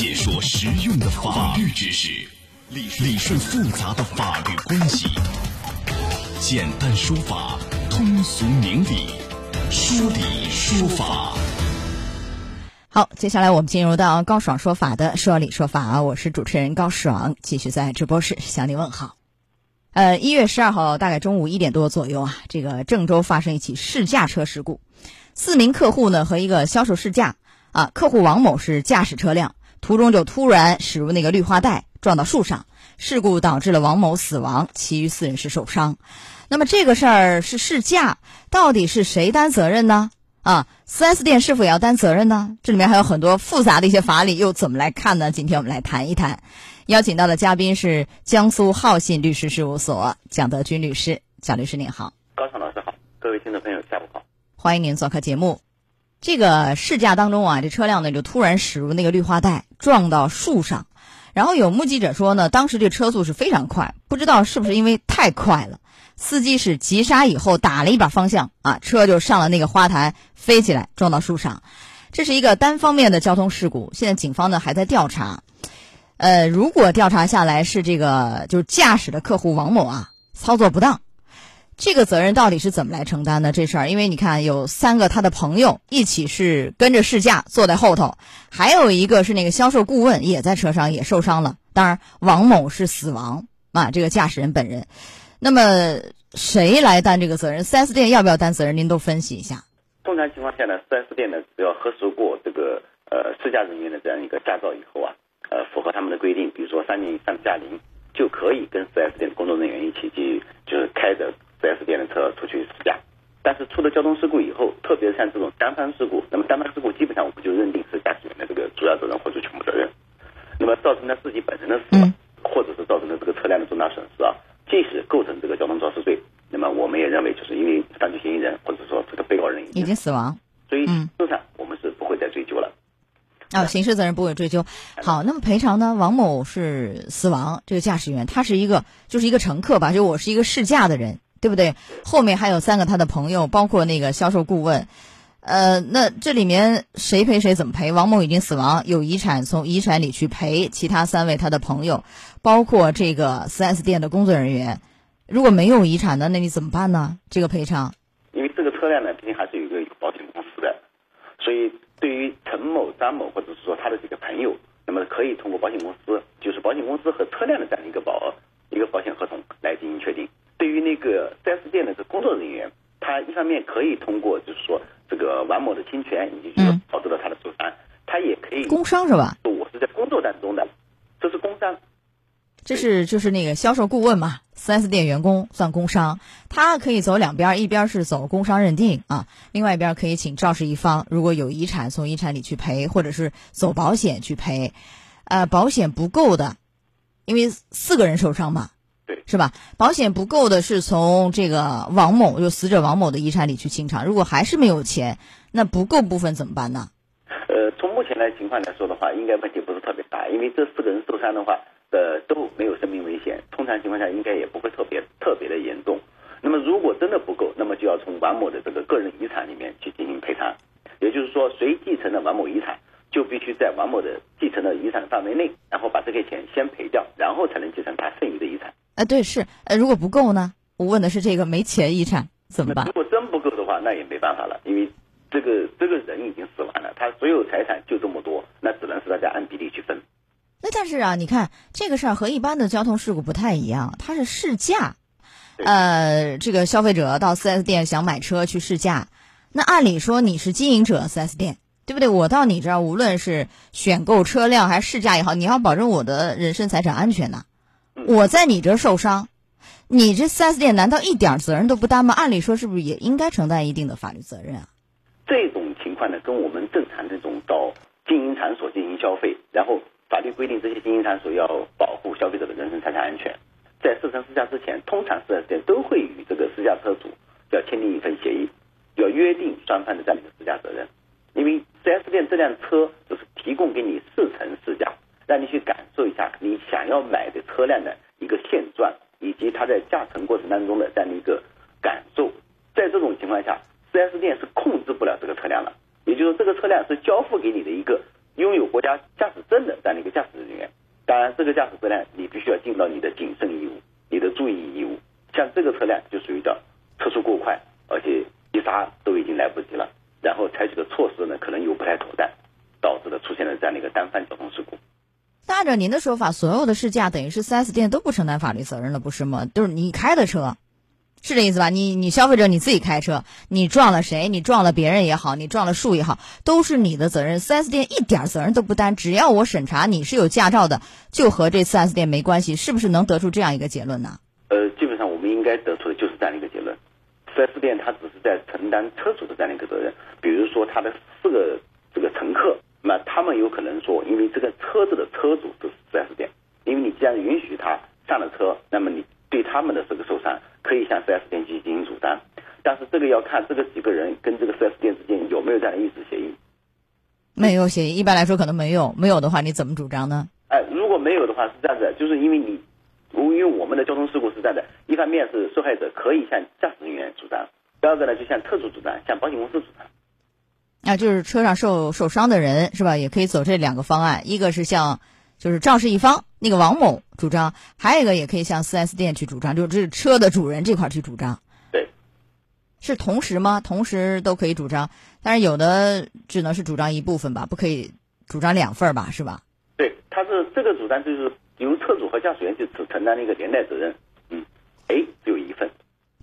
解说实用的法律知识，理理顺复杂的法律关系，简单说法，通俗明理，说理说法。好，接下来我们进入到高爽说法的说理说法啊，我是主持人高爽，继续在直播室向您问好。呃，一月十二号大概中午一点多左右啊，这个郑州发生一起试驾车事故，四名客户呢和一个销售试驾啊，客户王某是驾驶车辆。途中就突然驶入那个绿化带，撞到树上，事故导致了王某死亡，其余四人是受伤。那么这个事儿是试驾，到底是谁担责任呢？啊，4S 店是否也要担责任呢？这里面还有很多复杂的一些法理，又怎么来看呢？今天我们来谈一谈。邀请到的嘉宾是江苏浩信律师事务所蒋德军律师，蒋律师您好。高尚老师好，各位听众朋友下午好，欢迎您做客节目。这个试驾当中啊，这车辆呢就突然驶入那个绿化带，撞到树上。然后有目击者说呢，当时这车速是非常快，不知道是不是因为太快了，司机是急刹以后打了一把方向啊，车就上了那个花坛，飞起来撞到树上。这是一个单方面的交通事故，现在警方呢还在调查。呃，如果调查下来是这个就是驾驶的客户王某啊操作不当。这个责任到底是怎么来承担的？这事儿，因为你看，有三个他的朋友一起是跟着试驾坐在后头，还有一个是那个销售顾问也在车上也受伤了。当然，王某是死亡啊，这个驾驶人本人。那么谁来担这个责任？4S 店要不要担责任？您都分析一下。通常情况下呢，4S 店呢只要核实过这个呃试驾人员的这样一个驾照以后啊，呃符合他们的规定，比如说三年以上的驾龄，就可以跟 4S 店的工作人员一起去，就是开着。4S 店的车出去试驾，但是出了交通事故以后，特别是像这种单方事故，那么单方事故基本上我们就认定是驾驶员的这个主要责任或者全部责任。那么造成了自己本人的死亡，或者是造成了这个车辆的重大损失啊，即使构成这个交通肇事罪，那么我们也认为就是因为犯罪嫌疑人或者说这个被告人已经死亡，所以通常我们是不会再追究了。啊，刑事责任不会追究。好，那么赔偿呢？王某是死亡，这个驾驶员他是一个就是一个乘客吧，就我是一个试驾的人。对不对？后面还有三个他的朋友，包括那个销售顾问，呃，那这里面谁赔谁怎么赔？王某已经死亡，有遗产从遗产里去赔其他三位他的朋友，包括这个 4S 店的工作人员。如果没有遗产呢，那你怎么办呢？这个赔偿？因为这个车辆呢，毕竟还是有一个保险公司的，所以对于陈某、张某或者是说他的这个朋友，那么可以通过保险公司，就是保险公司和车辆的这样一个保一个保险合同来进行确定。对于那个 4S 店的这工作人员，他一方面可以通过就是说这个王某的侵权，以及就是导致了他的受伤，他也可以工伤是吧？我是在工作当中的，这是工伤。这是就是那个销售顾问嘛四 S 店员工算工伤，他可以走两边，一边是走工伤认定啊，另外一边可以请肇事一方如果有遗产从遗产里去赔，或者是走保险去赔，呃，保险不够的，因为四个人受伤嘛。是吧？保险不够的是从这个王某，就死者王某的遗产里去清偿。如果还是没有钱，那不够部分怎么办呢？呃，从目前的情况来说的话，应该问题不是特别大，因为这四个人受伤的话，呃，都没有生命危险，通常情况下应该也不会特别特别的严重。那么如果真的不够，那么就要从王某的这个个人遗产里面去进行赔偿，也就是说，谁继承了王某遗产，就必须在王某的继承的遗产范围内，然后把这些钱先赔掉，然后才能继承他剩余的遗产。啊，对，是，呃，如果不够呢？我问的是这个没钱遗产怎么办？如果真不够的话，那也没办法了，因为这个这个人已经死完了，他所有财产就这么多，那只能是大家按比例去分。那但是啊，你看这个事儿和一般的交通事故不太一样，它是试驾，呃，这个消费者到 4S 店想买车去试驾，那按理说你是经营者 4S 店，对不对？我到你这儿，无论是选购车辆还是试驾也好，你要保证我的人身财产安全呐。我在你这儿受伤，你这 4S 店难道一点责任都不担吗？按理说是不是也应该承担一定的法律责任啊？这种情况呢，跟我们正常这种到经营场所进行消费，然后法律规定这些经营场所要保护消费者的人身财产安全，在试乘试驾之前，通常 4S 店都会与这个试驾车主要签订一份协议，要约定双方的这样一个试驾责任，因为 4S 店这辆车就是提供给你试乘试驾。让你去感受一下你想要买的车辆的一个现状，以及它在驾乘过程当中的这样的一个感受。在这种情况下，4S 店是控制不了这个车辆了。也就是，这个车辆是交付给你的一个拥有国家驾驶证的这样的一个驾驶人员。当然，这个驾驶车辆你必须要尽到你的谨慎义务、你的注意义务。像这个车辆就属于叫车速过快，而且急刹都已经来不及了，然后采取的措施呢可能又不太妥当，导致了出现了这样的一个单方交通事故。按照您的说法，所有的试驾等于是 4S 店都不承担法律责任了，不是吗？就是你开的车。是这意思吧？你你消费者你自己开车，你撞了谁？你撞了别人也好，你撞了树也好，都是你的责任。4S 店一点责任都不担，只要我审查你是有驾照的，就和这 4S 店没关系。是不是能得出这样一个结论呢？呃，基本上我们应该得出的就是这样一个结论：4S 店它只是在承担车主的这样一个责任。比如说他的四个这个乘客，那他们有可能说，因为这个车子的车主是 4S 店，因为你既然允许他上了车，那么你对他们的这个受伤。可以向 4S 店进行主张，但是这个要看这个几个人跟这个 4S 店之间有没有这样的意思协议。没有协议，一般来说可能没有。没有的话，你怎么主张呢？哎，如果没有的话，是这样子，就是因为你，因为我们的交通事故是这样的：一方面是受害者可以向驾驶人员主张，第二个呢就向车主主张，向保险公司主张。啊，就是车上受受伤的人是吧？也可以走这两个方案，一个是向。就是肇事一方那个王某主张，还有一个也可以向 4S 店去主张，就是这车的主人这块去主张。对，是同时吗？同时都可以主张，但是有的只能是主张一部分吧，不可以主张两份吧，是吧？对，他是这个主张就是由车主和驾驶员去承承担的一个连带责任。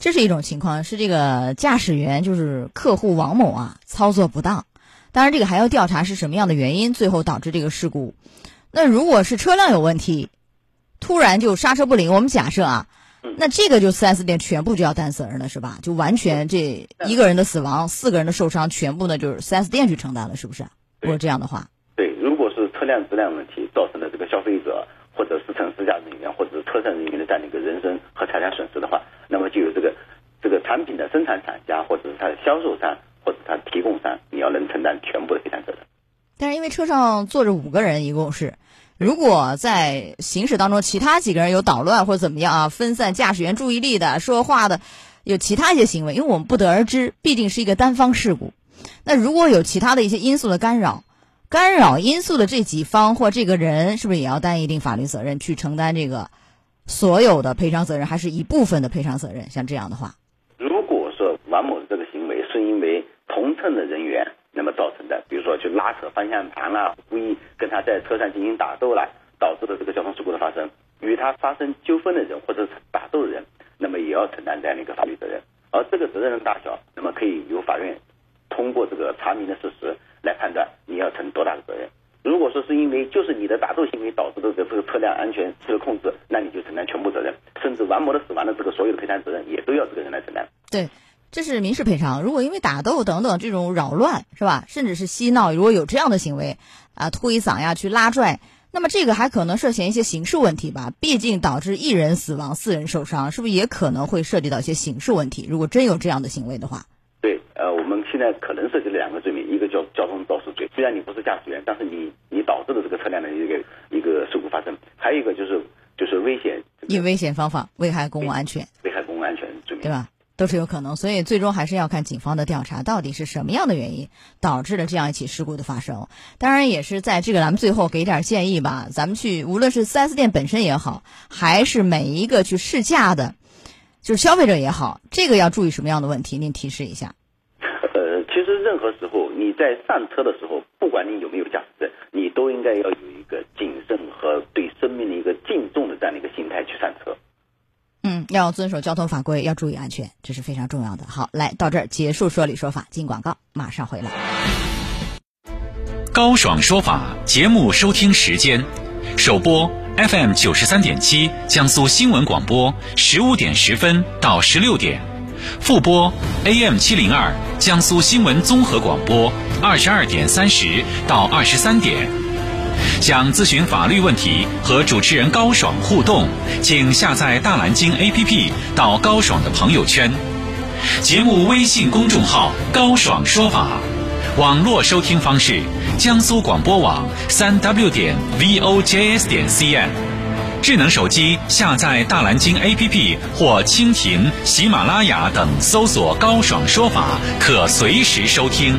这是一种情况，是这个驾驶员就是客户王某啊操作不当，当然这个还要调查是什么样的原因，最后导致这个事故。那如果是车辆有问题，突然就刹车不灵，我们假设啊，那这个就四 S 店全部就要担责任了，是吧？就完全这一个人的死亡，四个人的受伤，全部呢就是四 S 店去承担了，是不是？如果这样的话，对，如果是车辆质量问题造成的这个消费者或者是乘私驾人员或者是车上人员的这样的一个人身和财产损失的话，那么就有这个这个产品的生产厂家或者是它的销售商或者它提供商，你要能承担全部的赔偿责任。但是因为车上坐着五个人，一共是，如果在行驶当中其他几个人有捣乱或者怎么样啊，分散驾驶员注意力的说话的，有其他一些行为，因为我们不得而知，毕竟是一个单方事故。那如果有其他的一些因素的干扰，干扰因素的这几方或这个人，是不是也要担一定法律责任去承担这个所有的赔偿责任，还是一部分的赔偿责任？像这样的话，如果说王某的这个行为是因为同乘的人员。那么造成的，比如说去拉扯方向盘啦，故意跟他在车上进行打斗啦，导致的这个交通事故的发生，与他发生纠纷的人或者打斗的人，那么也要承担这样的一个法律责任。而这个责任的大小，那么可以由法院通过这个查明的事实来判断你要承多大的责任。如果说是因为就是你的打斗行为导致的这个车辆安全失控制，那你就承担全部责任，甚至王某的死亡的这个所有的赔偿责任也都要这个人来承担。对。这是民事赔偿。如果因为打斗等等这种扰乱，是吧？甚至是嬉闹，如果有这样的行为，啊，推搡呀，去拉拽，那么这个还可能涉嫌一些刑事问题吧？毕竟导致一人死亡，四人受伤，是不是也可能会涉及到一些刑事问题？如果真有这样的行为的话，对，呃，我们现在可能涉及两个罪名，一个叫交通肇事罪，虽然你不是驾驶员，但是你你导致了这个车辆的一个一个事故发生；还有一个就是就是危险，以危险方法危害公共安全，危害公共安全罪名，对吧？都是有可能，所以最终还是要看警方的调查，到底是什么样的原因导致了这样一起事故的发生。当然，也是在这个咱们最后给点建议吧。咱们去，无论是 4S 店本身也好，还是每一个去试驾的，就是消费者也好，这个要注意什么样的问题？您提示一下。呃，其实任何时候你在上车的时候，不管你有没有驾驶证，你都应该要有一个谨慎和对生命的一个敬重的这样的一个心态去上车。要遵守交通法规，要注意安全，这是非常重要的。好，来到这儿结束说理说法，进广告，马上回来。高爽说法节目收听时间：首播 FM 九十三点七，江苏新闻广播十五点十分到十六点；复播 AM 七零二，江苏新闻综合广播二十二点三十到二十三点。想咨询法律问题和主持人高爽互动，请下载大蓝鲸 APP 到高爽的朋友圈。节目微信公众号“高爽说法”，网络收听方式：江苏广播网三 W 点 VOJS 点 CN。智能手机下载大蓝鲸 APP 或蜻蜓、喜马拉雅等，搜索“高爽说法”，可随时收听。